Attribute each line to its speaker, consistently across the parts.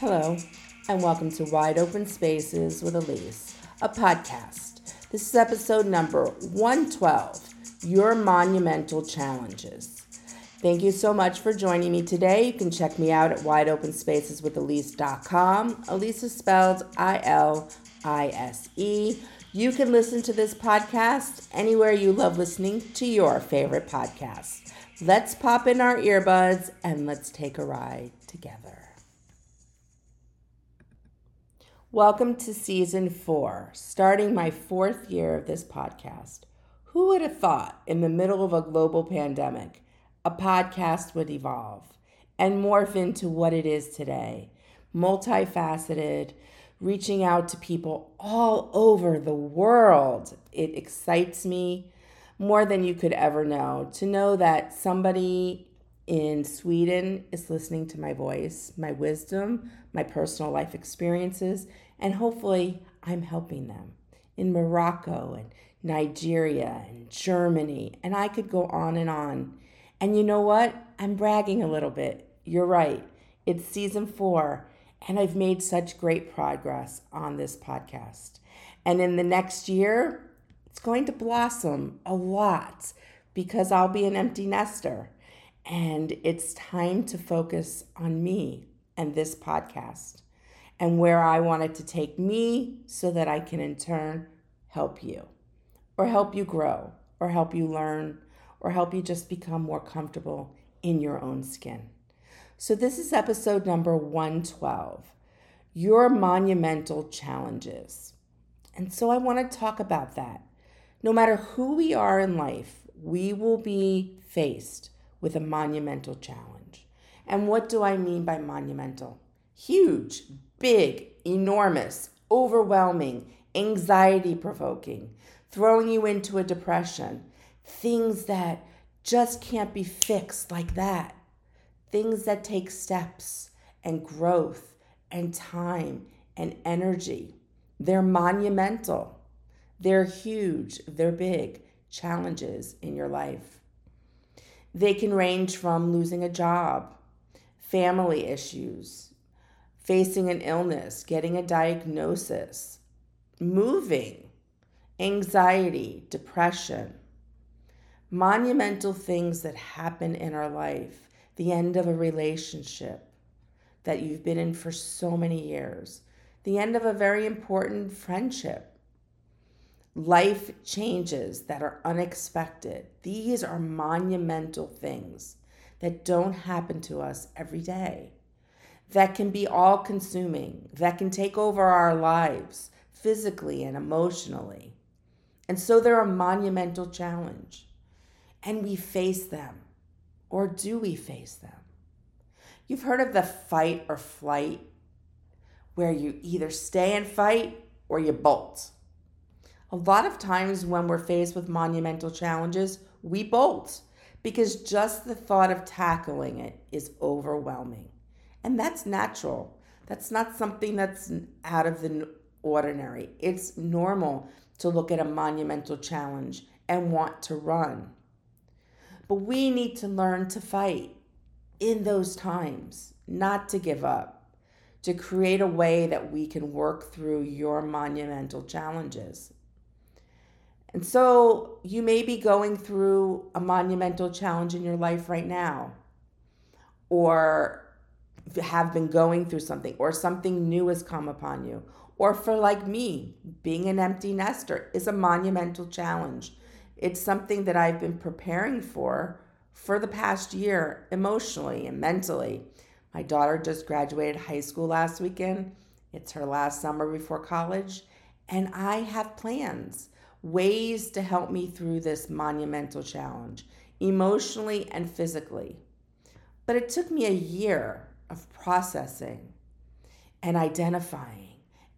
Speaker 1: Hello, and welcome to Wide Open Spaces with Elise, a podcast. This is episode number 112 Your Monumental Challenges. Thank you so much for joining me today. You can check me out at wideopenspaceswithelise.com. Elise is spelled I L I S E. You can listen to this podcast anywhere you love listening to your favorite podcast. Let's pop in our earbuds and let's take a ride together. Welcome to season four, starting my fourth year of this podcast. Who would have thought in the middle of a global pandemic, a podcast would evolve and morph into what it is today? Multifaceted, reaching out to people all over the world. It excites me more than you could ever know to know that somebody in Sweden is listening to my voice, my wisdom, my personal life experiences, and hopefully I'm helping them. In Morocco and Nigeria and Germany, and I could go on and on. And you know what? I'm bragging a little bit. You're right. It's season four, and I've made such great progress on this podcast. And in the next year, it's going to blossom a lot because I'll be an empty nester. And it's time to focus on me and this podcast and where I want it to take me so that I can in turn help you or help you grow or help you learn or help you just become more comfortable in your own skin. So, this is episode number 112 Your Monumental Challenges. And so, I want to talk about that. No matter who we are in life, we will be faced with a monumental challenge. And what do I mean by monumental? Huge, big, enormous, overwhelming, anxiety provoking, throwing you into a depression, things that just can't be fixed like that, things that take steps and growth and time and energy. They're monumental, they're huge, they're big challenges in your life. They can range from losing a job, family issues, facing an illness, getting a diagnosis, moving, anxiety, depression, monumental things that happen in our life, the end of a relationship that you've been in for so many years, the end of a very important friendship, life changes that are unexpected. These are monumental things that don't happen to us every day, that can be all consuming, that can take over our lives physically and emotionally. And so they're a monumental challenge. And we face them. Or do we face them? You've heard of the fight or flight, where you either stay and fight or you bolt. A lot of times when we're faced with monumental challenges, we bolt because just the thought of tackling it is overwhelming. And that's natural. That's not something that's out of the ordinary. It's normal to look at a monumental challenge and want to run. But we need to learn to fight in those times, not to give up, to create a way that we can work through your monumental challenges. And so you may be going through a monumental challenge in your life right now, or have been going through something, or something new has come upon you. Or for like me, being an empty nester is a monumental challenge. It's something that I've been preparing for for the past year, emotionally and mentally. My daughter just graduated high school last weekend. It's her last summer before college. And I have plans ways to help me through this monumental challenge, emotionally and physically. But it took me a year of processing and identifying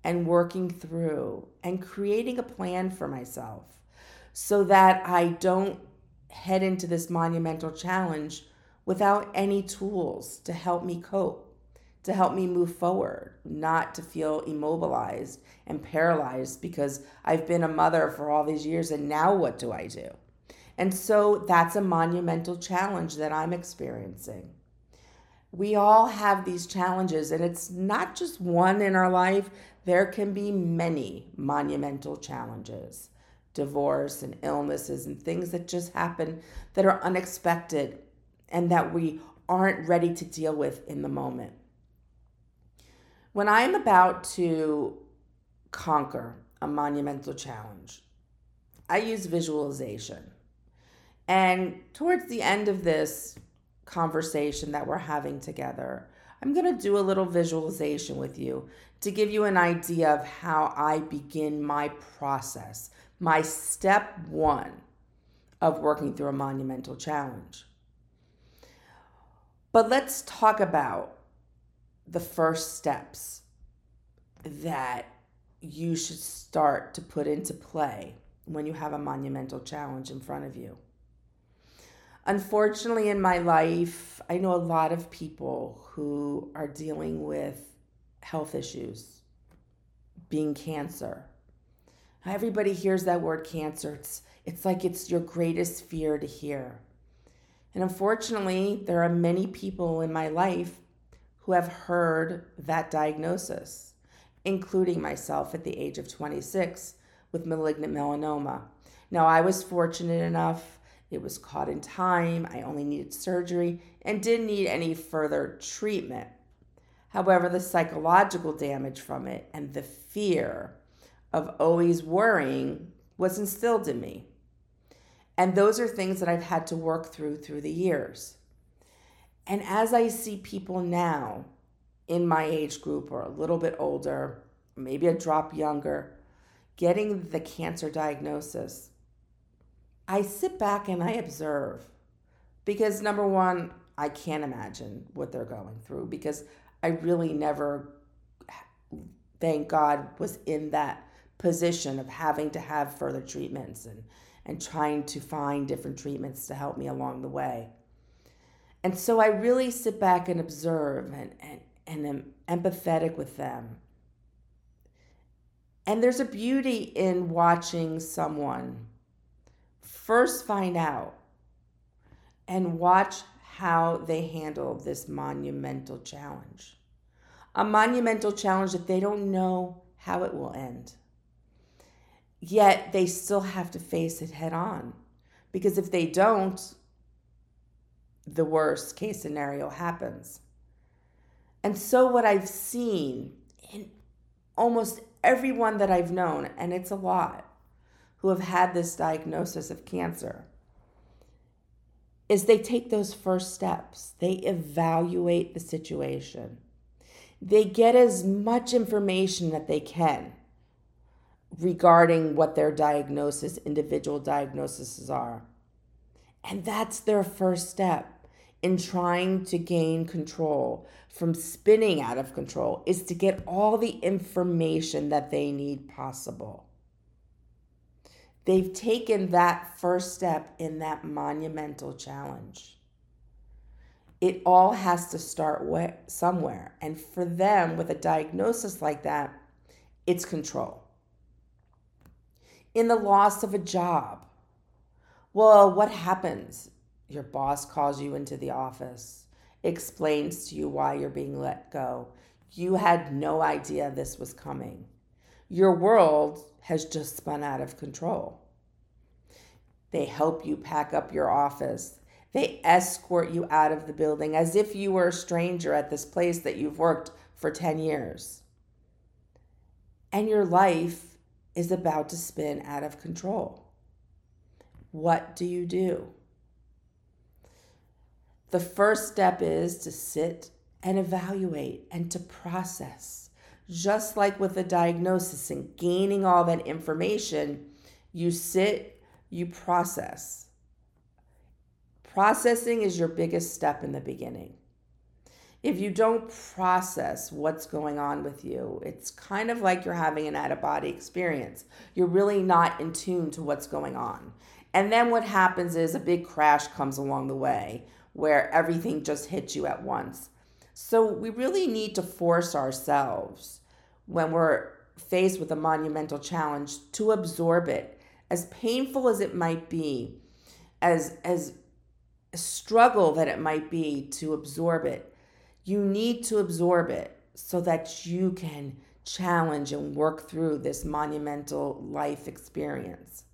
Speaker 1: and working through and creating a plan for myself so that I don't head into this monumental challenge without any tools to help me cope to help me move forward, not to feel immobilized and paralyzed because I've been a mother for all these years and now what do I do? And so that's a monumental challenge that I'm experiencing. We all have these challenges, and it's not just one in our life, there can be many monumental challenges divorce and illnesses and things that just happen that are unexpected and that we aren't ready to deal with in the moment. When I'm about to conquer a monumental challenge, I use visualization. And towards the end of this conversation that we're having together, I'm going to do a little visualization with you to give you an idea of how I begin my process, my step one of working through a monumental challenge. But let's talk about the first steps that you should start to put into play when you have a monumental challenge in front of you. Unfortunately, in my life, I know a lot of people who are dealing with health issues, being cancer. Everybody hears that word cancer. It's, it's like it's your greatest fear to hear. And unfortunately, there are many people in my life who have heard that diagnosis, including myself at the age of 26 with malignant melanoma. Now, I was fortunate enough, it was caught in time. I only needed surgery and didn't need any further treatment. However, the psychological damage from it and the fear of always worrying was instilled in me. And those are things that I've had to work through through the years. And as I see people now in my age group or a little bit older, maybe a drop younger, getting the cancer diagnosis, I sit back and I observe because number one, I can't imagine what they're going through because I really never, thank God, was in that position of having to have further treatments and and trying to find different treatments to help me along the way. And so I really sit back and observe and, and, and am empathetic with them. And there's a beauty in watching someone first find out and watch how they handle this monumental challenge. A monumental challenge that they don't know how it will end. Yet they still have to face it head on. Because if they don't, the worst case scenario happens. And so, what I've seen in almost everyone that I've known, and it's a lot, who have had this diagnosis of cancer, is they take those first steps. They evaluate the situation. They get as much information that they can regarding what their diagnosis, individual diagnoses are. And that's their first step in trying to gain control from spinning out of control is to get all the information that they need possible. They've taken that first step in that monumental challenge. It all has to start somewhere. And for them, with a diagnosis like that, it's control in the loss of a job. Well, what happens? Your boss calls you into the office, explains to you why you're being let go. You had no idea this was coming. Your world has just spun out of control. They help you pack up your office. They escort you out of the building as if you were a stranger at this place that you've worked for 10 years. And your life is about to spin out of control. What do you do? The first step is to sit and evaluate and to process. Just like with a diagnosis and gaining all that information, you sit, you process. Processing is your biggest step in the beginning if you don't process what's going on with you, it's kind of like you're having an out of body experience. You're really not in tune to what's going on. And then what happens is a big crash comes along the way where everything just hits you at once. So we really need to force ourselves when we're faced with a monumental challenge to absorb it. As painful as it might be, as as struggle that it might be to absorb it, You need to absorb it so that you can challenge and work through this monumental life experience.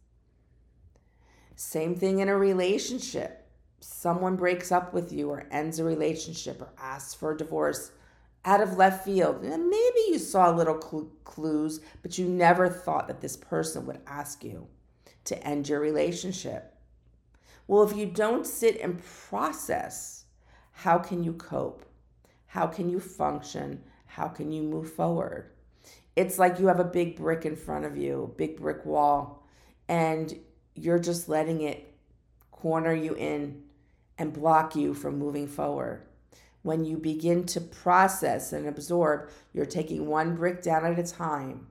Speaker 1: Same thing in a relationship. Someone breaks up with you or ends a relationship or asks for a divorce out of left field. And maybe you saw little cl- clues, but you never thought that this person would ask you to end your relationship. Well, if you don't sit and process, how can you cope? How can you function? How can you move forward? It's like you have a big brick in front of you, big brick wall, and you're just letting it corner you in and block you from moving forward. When you begin to process and absorb, you're taking one brick down at a time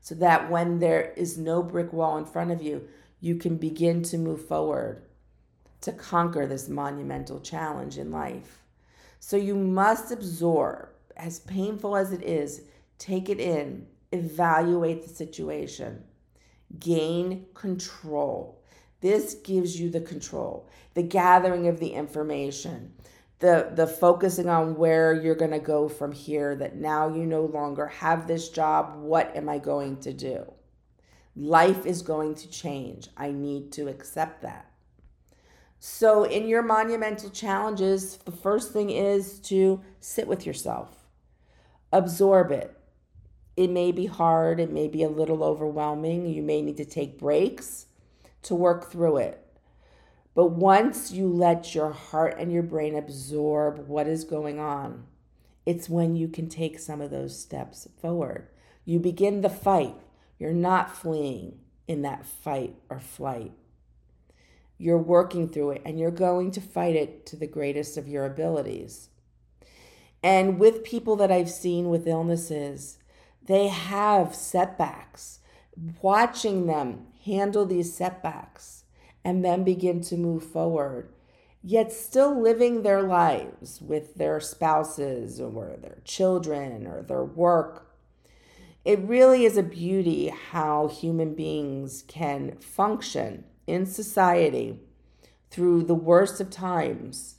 Speaker 1: so that when there is no brick wall in front of you, you can begin to move forward to conquer this monumental challenge in life. So you must absorb, as painful as it is, take it in, evaluate the situation, gain control. This gives you the control, the gathering of the information, the, the focusing on where you're going to go from here, that now you no longer have this job. What am I going to do? Life is going to change. I need to accept that. So, in your monumental challenges, the first thing is to sit with yourself, absorb it. It may be hard, it may be a little overwhelming. You may need to take breaks to work through it. But once you let your heart and your brain absorb what is going on, it's when you can take some of those steps forward. You begin the fight. You're not fleeing in that fight or flight you're working through it and you're going to fight it to the greatest of your abilities. And with people that I've seen with illnesses, they have setbacks. Watching them handle these setbacks and then begin to move forward, yet still living their lives with their spouses or their children or their work. It really is a beauty how human beings can function in society through the worst of times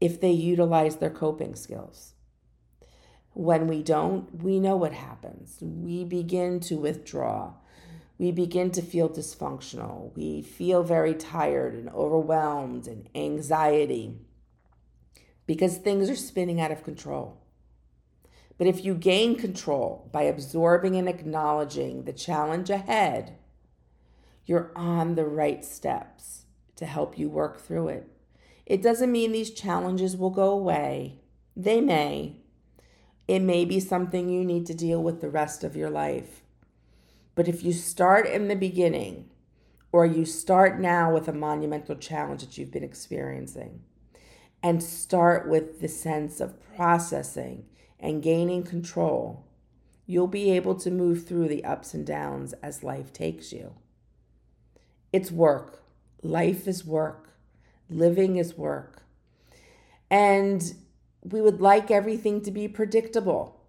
Speaker 1: if they utilize their coping skills. When we don't, we know what happens. We begin to withdraw. We begin to feel dysfunctional. We feel very tired and overwhelmed and anxiety because things are spinning out of control. But if you gain control by absorbing and acknowledging the challenge ahead, you're on the right steps to help you work through it. It doesn't mean these challenges will go away. They may. It may be something you need to deal with the rest of your life. But if you start in the beginning, or you start now with a monumental challenge that you've been experiencing, and start with the sense of processing and gaining control, you'll be able to move through the ups and downs as life takes you. It's work. Life is work. Living is work. And we would like everything to be predictable.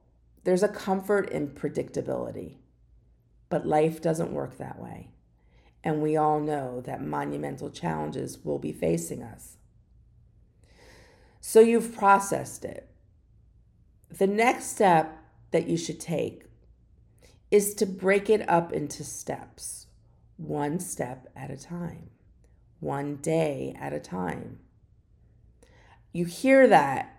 Speaker 1: There's a comfort in predictability. But life doesn't work that way. And we all know that monumental challenges will be facing us. So you've processed it. The next step that you should take is to break it up into steps one step at a time, one day at a time. You hear that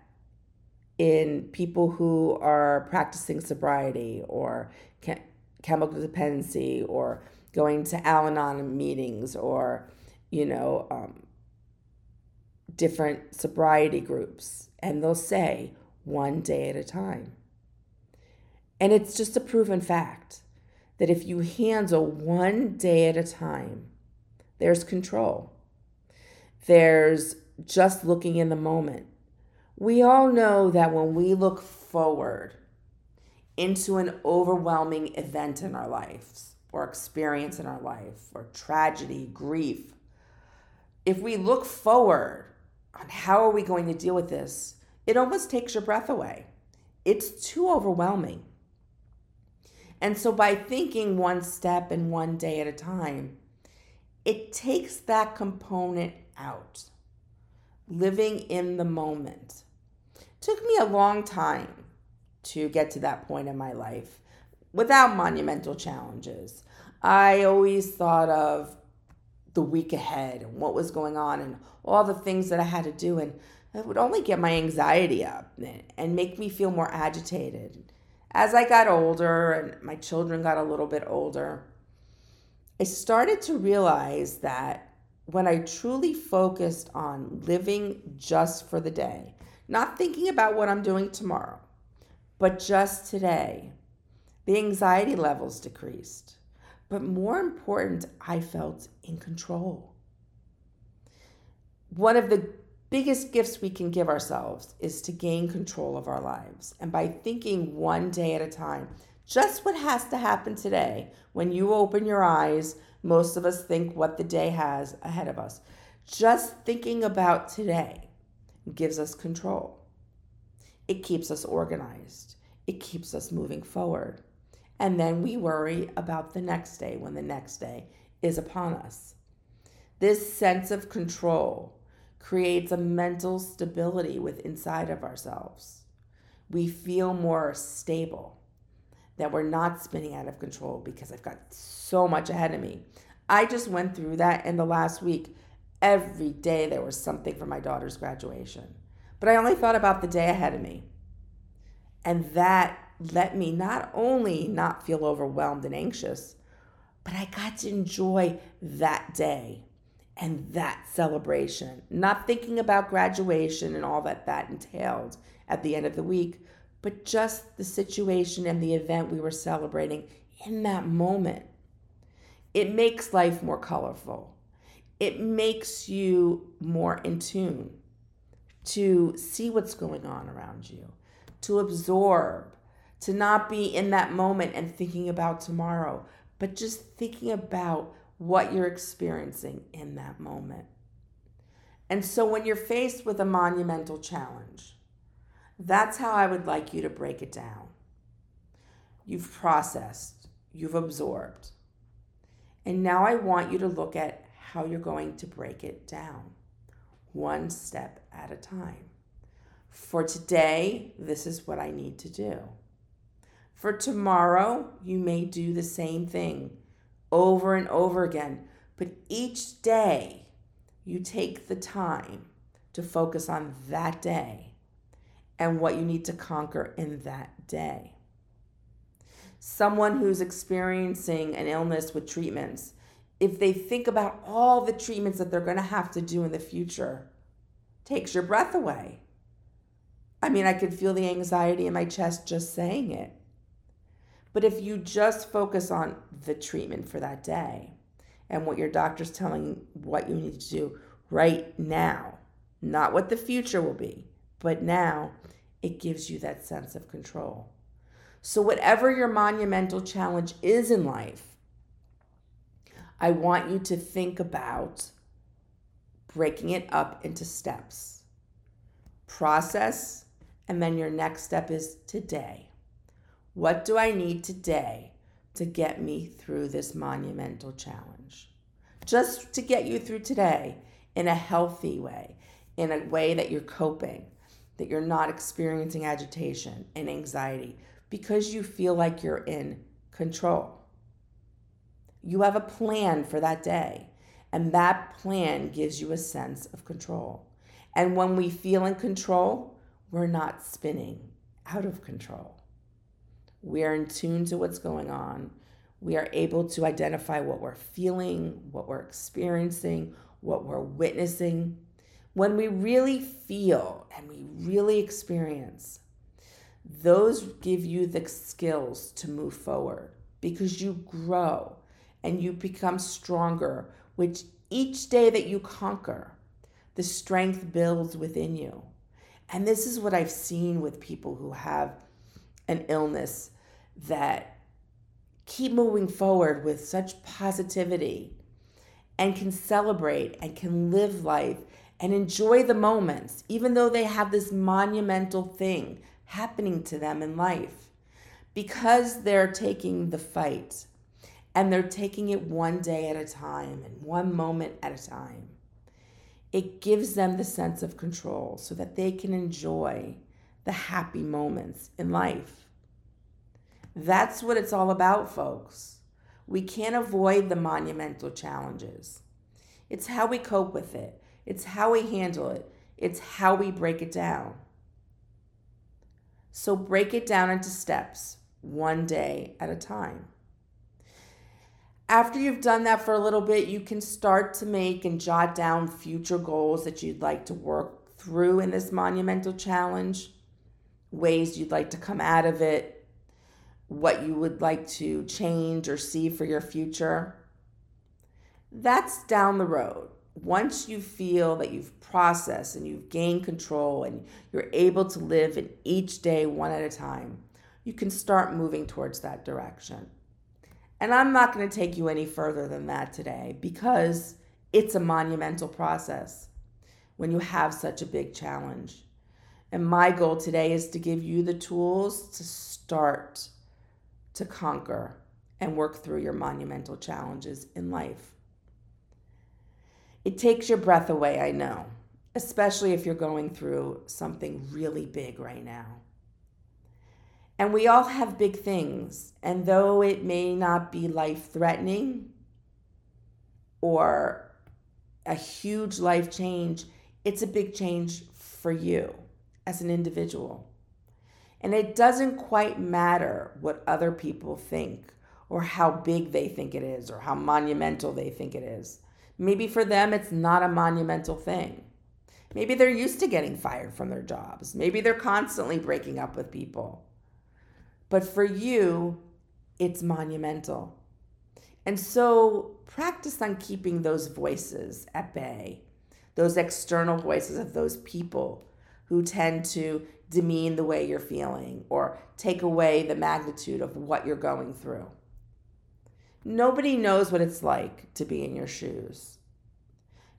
Speaker 1: in people who are practicing sobriety or chemical dependency or going to Al Anon meetings or, you know, um, different sobriety groups. And they'll say, one day at a time. And it's just a proven fact that if you handle one day at a time, there's control. There's just looking in the moment. We all know that when we look forward into an overwhelming event in our lives or experience in our life or tragedy, grief, if we look forward on how are we going to deal with this, it almost takes your breath away. It's too overwhelming. And so by thinking one step and one day at a time, it takes that component out. Living in the moment Took me a long time to get to that point in my life without monumental challenges. I always thought of the week ahead and what was going on and all the things that I had to do. And it would only get my anxiety up and make me feel more agitated. As I got older and my children got a little bit older, I started to realize that when I truly focused on living just for the day, not thinking about what I'm doing tomorrow, but just today, the anxiety levels decreased. But more important, I felt in control. One of the biggest gifts we can give ourselves is to gain control of our lives. And by thinking one day at a time, just what has to happen today, when you open your eyes, most of us think what the day has ahead of us. Just thinking about today gives us control. It keeps us organized. It keeps us moving forward. And then we worry about the next day when the next day is upon us. This sense of control creates a mental stability with inside of ourselves. We feel more stable that we're not spinning out of control because I've got so much ahead of me. I just went through that in the last week. Every day there was something for my daughter's graduation. But I only thought about the day ahead of me. And that let me not only not feel overwhelmed and anxious, but I got to enjoy that day and that celebration, not thinking about graduation and all that that entailed at the end of the week, but just the situation and the event we were celebrating in that moment. It makes life more colorful. It makes you more in tune to see what's going on around you, to absorb to not be in that moment and thinking about tomorrow, but just thinking about what you're experiencing in that moment. And so when you're faced with a monumental challenge, that's how I would like you to break it down. You've processed, you've absorbed. And now I want you to look at how you're going to break it down, one step at a time. For today, this is what I need to do. For tomorrow, you may do the same thing over and over again, but each day you take the time to focus on that day and what you need to conquer in that day. Someone who's experiencing an illness with treatments, if they think about all the treatments that they're going to have to do in the future, takes your breath away. I mean, I could feel the anxiety in my chest just saying it. But if you just focus on the treatment for that day and what your doctor's telling you what you need to do right now, not what the future will be, but now, it gives you that sense of control. So, whatever your monumental challenge is in life, I want you to think about breaking it up into steps. Process, and then your next step is today. What do I need today to get me through this monumental challenge? Just to get you through today in a healthy way, in a way that you're coping, that you're not experiencing agitation and anxiety because you feel like you're in control. You have a plan for that day, and that plan gives you a sense of control. And when we feel in control, we're not spinning out of control. We are in tune to what's going on. We are able to identify what we're feeling, what we're experiencing, what we're witnessing. When we really feel and we really experience, those give you the skills to move forward because you grow and you become stronger, which each day that you conquer, the strength builds within you. And this is what I've seen with people who have an illness that keep moving forward with such positivity and can celebrate and can live life and enjoy the moments, even though they have this monumental thing happening to them in life. Because they're taking the fight and they're taking it one day at a time and one moment at a time, it gives them the sense of control so that they can enjoy the happy moments in life. That's what it's all about, folks. We can't avoid the monumental challenges. It's how we cope with it, it's how we handle it, it's how we break it down. So break it down into steps, one day at a time. After you've done that for a little bit, you can start to make and jot down future goals that you'd like to work through in this monumental challenge, ways you'd like to come out of it, what you would like to change or see for your future. That's down the road. Once you feel that you've processed and you've gained control and you're able to live in each day one at a time, you can start moving towards that direction. And I'm not going to take you any further than that today because it's a monumental process when you have such a big challenge. And my goal today is to give you the tools to start to conquer and work through your monumental challenges in life. It takes your breath away, I know, especially if you're going through something really big right now. And we all have big things. And though it may not be life threatening or a huge life change, it's a big change for you as an individual. And it doesn't quite matter what other people think or how big they think it is or how monumental they think it is. Maybe for them, it's not a monumental thing. Maybe they're used to getting fired from their jobs. Maybe they're constantly breaking up with people. But for you, it's monumental. And so practice on keeping those voices at bay, those external voices of those people who tend to demean the way you're feeling or take away the magnitude of what you're going through. Nobody knows what it's like to be in your shoes.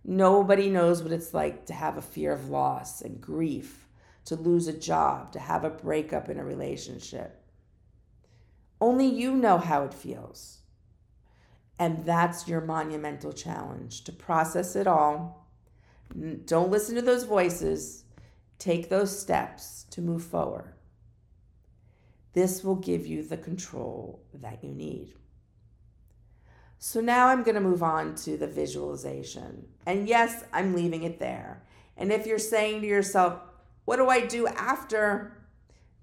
Speaker 1: Nobody knows what it's like to have a fear of loss and grief, to lose a job, to have a breakup in a relationship. Only you know how it feels. And that's your monumental challenge to process it all. Don't listen to those voices. Take those steps to move forward. This will give you the control that you need. So now I'm going to move on to the visualization. And yes, I'm leaving it there. And if you're saying to yourself, what do I do after?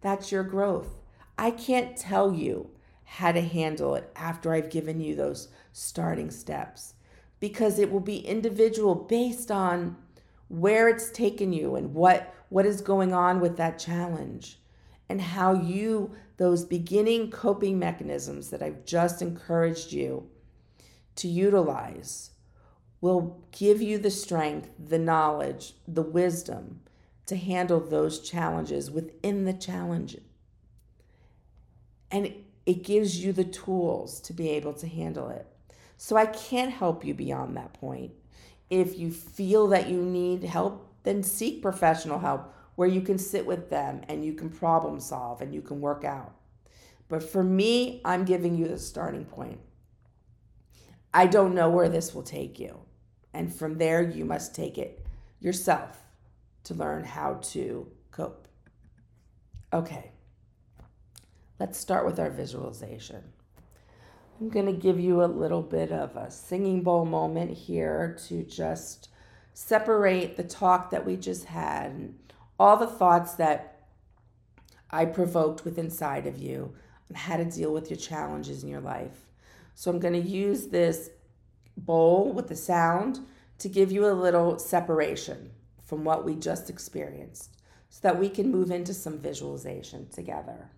Speaker 1: That's your growth. I can't tell you how to handle it after I've given you those starting steps because it will be individual based on where it's taken you and what what is going on with that challenge and how you those beginning coping mechanisms that I've just encouraged you to utilize will give you the strength, the knowledge, the wisdom to handle those challenges within the challenge. And it gives you the tools to be able to handle it. So I can't help you beyond that point. If you feel that you need help, then seek professional help where you can sit with them and you can problem solve and you can work out. But for me, I'm giving you the starting point. I don't know where this will take you. And from there, you must take it yourself to learn how to cope. Okay. Let's start with our visualization. I'm going to give you a little bit of a singing bowl moment here to just separate the talk that we just had and all the thoughts that I provoked with inside of you on how to deal with your challenges in your life. So I'm going to use this bowl with the sound to give you a little separation from what we just experienced so that we can move into some visualization together.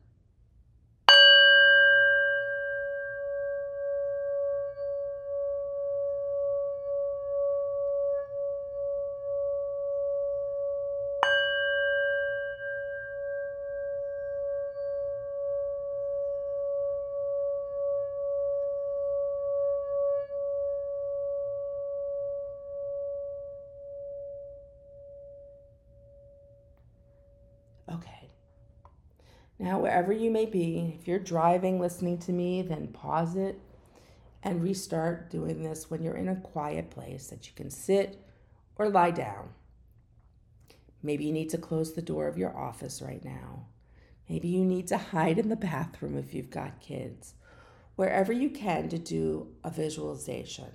Speaker 1: Okay. Now, wherever you may be, if you're driving, listening to me, then pause it and restart doing this when you're in a quiet place that you can sit or lie down. Maybe you need to close the door of your office right now. Maybe you need to hide in the bathroom if you've got kids. Wherever you can to do a visualization.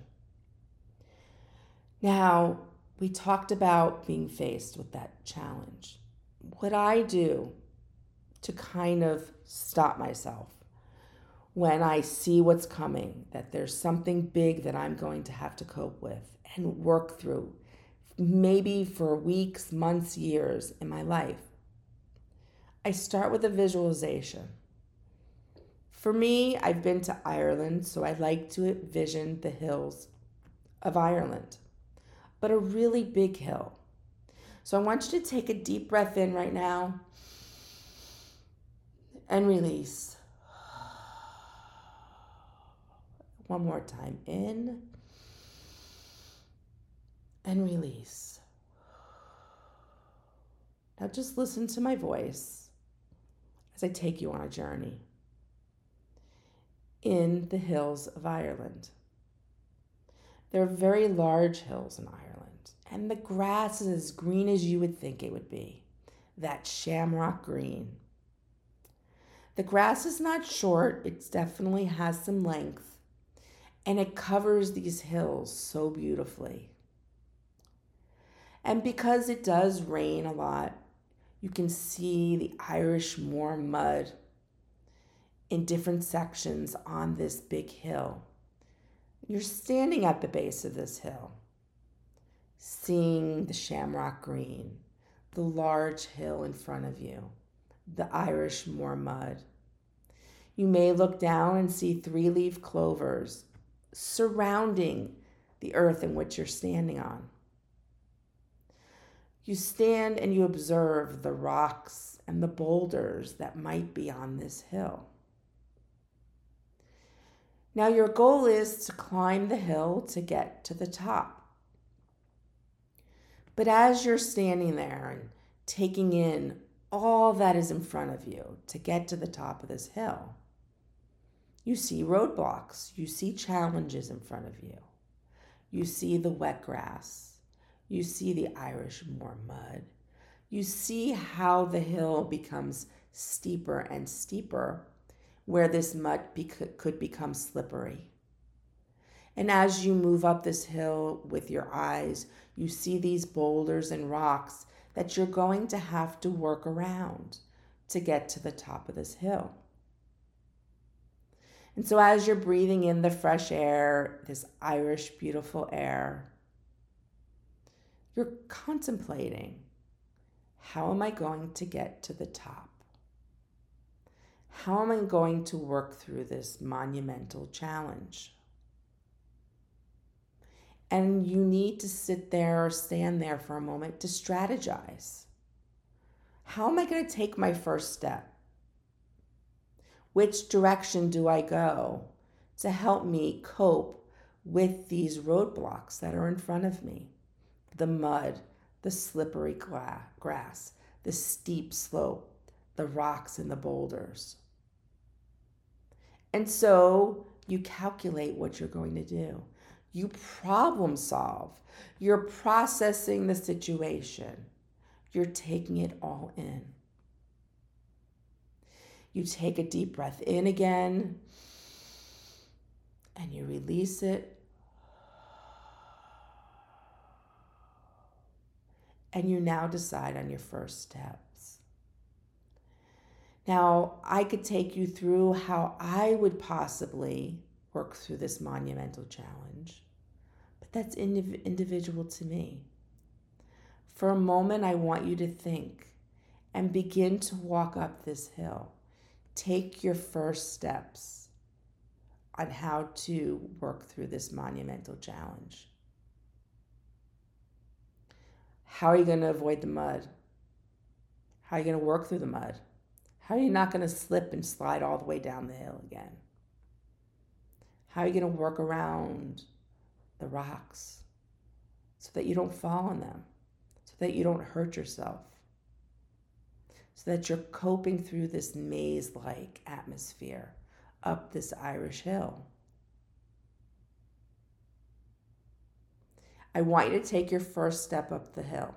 Speaker 1: Now, we talked about being faced with that challenge. What I do to kind of stop myself when I see what's coming, that there's something big that I'm going to have to cope with and work through, maybe for weeks, months, years in my life. I start with a visualization. For me, I've been to Ireland, so I like to envision the hills of Ireland, but a really big hill. So I want you to take a deep breath in right now and release. One more time. In and release. Now just listen to my voice as I take you on a journey in the hills of Ireland. There are very large hills in Ireland, and the grass is as green as you would think it would be that shamrock green. The grass is not short, it definitely has some length and it covers these hills so beautifully. And because it does rain a lot, you can see the Irish moor mud in different sections on this big hill. You're standing at the base of this hill, seeing the shamrock green, the large hill in front of you, the Irish moor mud. You may look down and see three leaf clovers surrounding the earth in which you're standing on. You stand and you observe the rocks and the boulders that might be on this hill. Now, your goal is to climb the hill to get to the top. But as you're standing there and taking in all that is in front of you to get to the top of this hill, you see roadblocks, you see challenges in front of you. You see the wet grass, you see the Irish moor mud. You see how the hill becomes steeper and steeper, where this mud could become slippery. And as you move up this hill with your eyes, you see these boulders and rocks that you're going to have to work around to get to the top of this hill. And so, as you're breathing in the fresh air, this Irish beautiful air, you're contemplating how am I going to get to the top? How am I going to work through this monumental challenge? And you need to sit there or stand there for a moment to strategize. How am I going to take my first step? Which direction do I go to help me cope with these roadblocks that are in front of me? The mud, the slippery grass, the steep slope, the rocks and the boulders. And so you calculate what you're going to do. You problem solve. You're processing the situation. You're taking it all in. You take a deep breath in again and you release it. And you now decide on your first steps. Now, I could take you through how I would possibly work through this monumental challenge, but that's indiv- individual to me. For a moment, I want you to think and begin to walk up this hill take your first steps on how to work through this monumental challenge. How are you going to avoid the mud? How are you going to work through the mud? How are you not going to slip and slide all the way down the hill again? How are you going to work around the rocks so that you don't fall on them, so that you don't hurt yourself? so that you're coping through this maze like atmosphere up this Irish hill. I want you to take your first step up the hill.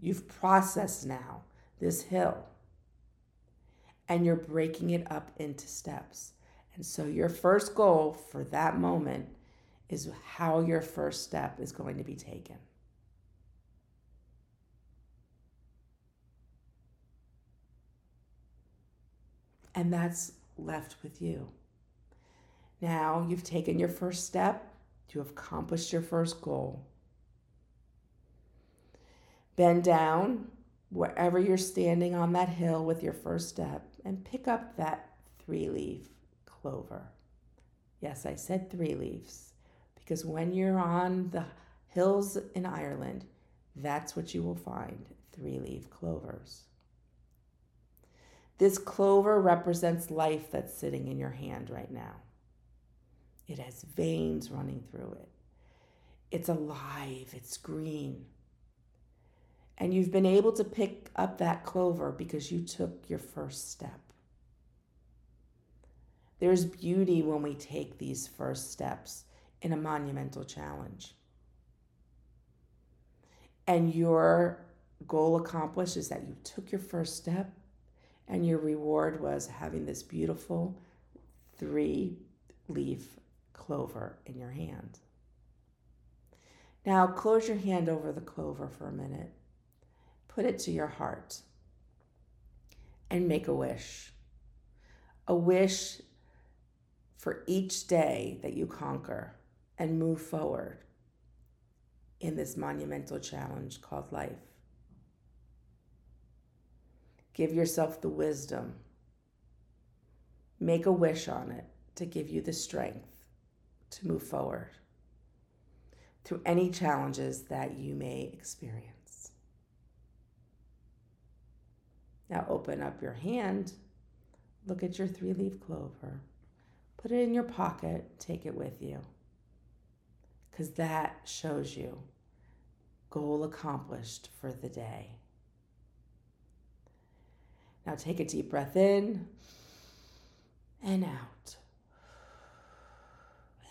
Speaker 1: You've processed now this hill and you're breaking it up into steps. And so, your first goal for that moment is how your first step is going to be taken. And that's left with you. Now you've taken your first step, you have accomplished your first goal. Bend down wherever you're standing on that hill with your first step and pick up that three leaf clover. Yes, I said three leaves because when you're on the hills in Ireland, that's what you will find three leaf clovers. This clover represents life that's sitting in your hand right now. It has veins running through it. It's alive, it's green. And you've been able to pick up that clover because you took your first step. There's beauty when we take these first steps in a monumental challenge. And your goal accomplished is that you took your first step, and your reward was having this beautiful three leaf clover in your hand. Now, close your hand over the clover for a minute put it to your heart and make a wish. A wish for each day that you conquer and move forward in this monumental challenge called life. Give yourself the wisdom. Make a wish on it to give you the strength to move forward through any challenges that you may experience. Now open up your hand, look at your three leaf clover, put it in your pocket, take it with you. Because that shows you goal accomplished for the day. Now take a deep breath in and out.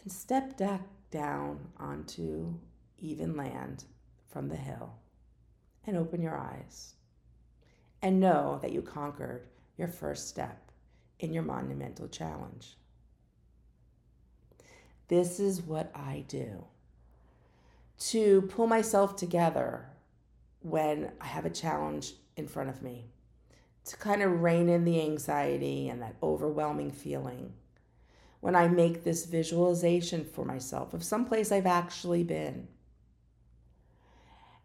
Speaker 1: And step back down onto even land from the hill and open your eyes and know that you conquered your first step in your monumental challenge. This is what I do to pull myself together when I have a challenge in front of me, to kind of rein in the anxiety and that overwhelming feeling. When I make this visualization for myself of some place I've actually been.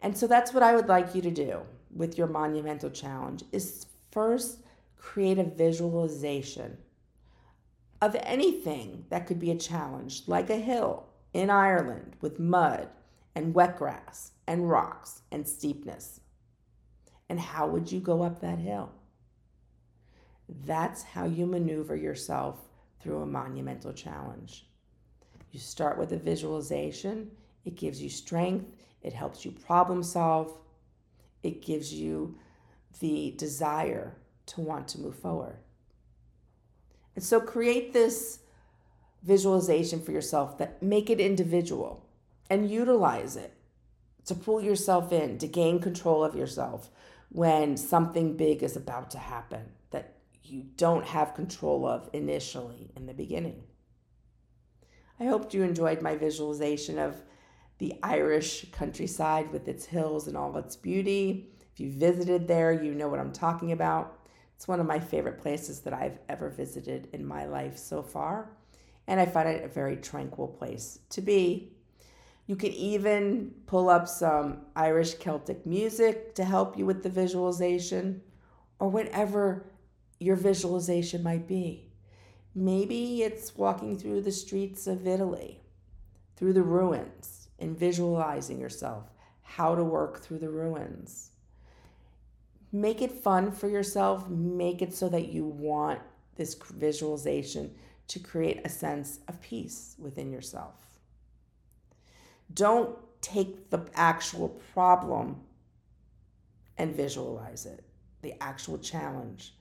Speaker 1: And so that's what I would like you to do with your monumental challenge is first create a visualization of anything that could be a challenge, like a hill in Ireland with mud and wet grass and rocks and steepness. And how would you go up that hill? That's how you maneuver yourself through a monumental challenge. You start with a visualization, it gives you strength, it helps you problem solve, it gives you the desire to want to move forward. And so create this visualization for yourself that make it individual and utilize it to pull yourself in, to gain control of yourself when something big is about to happen that you don't have control of initially in the beginning. I hope you enjoyed my visualization of the Irish countryside with its hills and all its beauty. If you visited there, you know what I'm talking about. It's one of my favorite places that I've ever visited in my life so far, and I find it a very tranquil place to be. You can even pull up some Irish Celtic music to help you with the visualization or whatever your visualization might be. Maybe it's walking through the streets of Italy, through the ruins and visualizing yourself, how to work through the ruins. Make it fun for yourself, make it so that you want this visualization to create a sense of peace within yourself. Don't take the actual problem and visualize it, the actual challenge.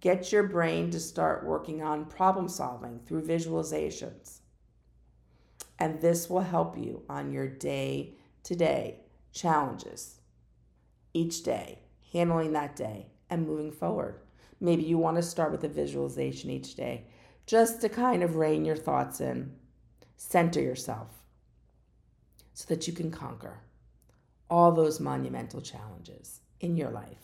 Speaker 1: Get your brain to start working on problem solving through visualizations. And this will help you on your day to day challenges each day, handling that day, and moving forward. Maybe you want to start with a visualization each day just to kind of rein your thoughts in, center yourself so that you can conquer all those monumental challenges in your life.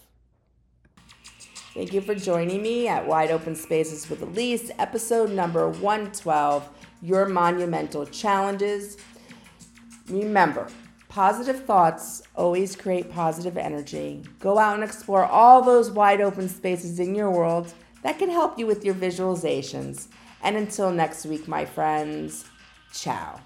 Speaker 1: Thank you for joining me at Wide Open Spaces with Elise, episode number 112 Your Monumental Challenges. Remember, positive thoughts always create positive energy. Go out and explore all those wide open spaces in your world that can help you with your visualizations. And until next week, my friends, ciao.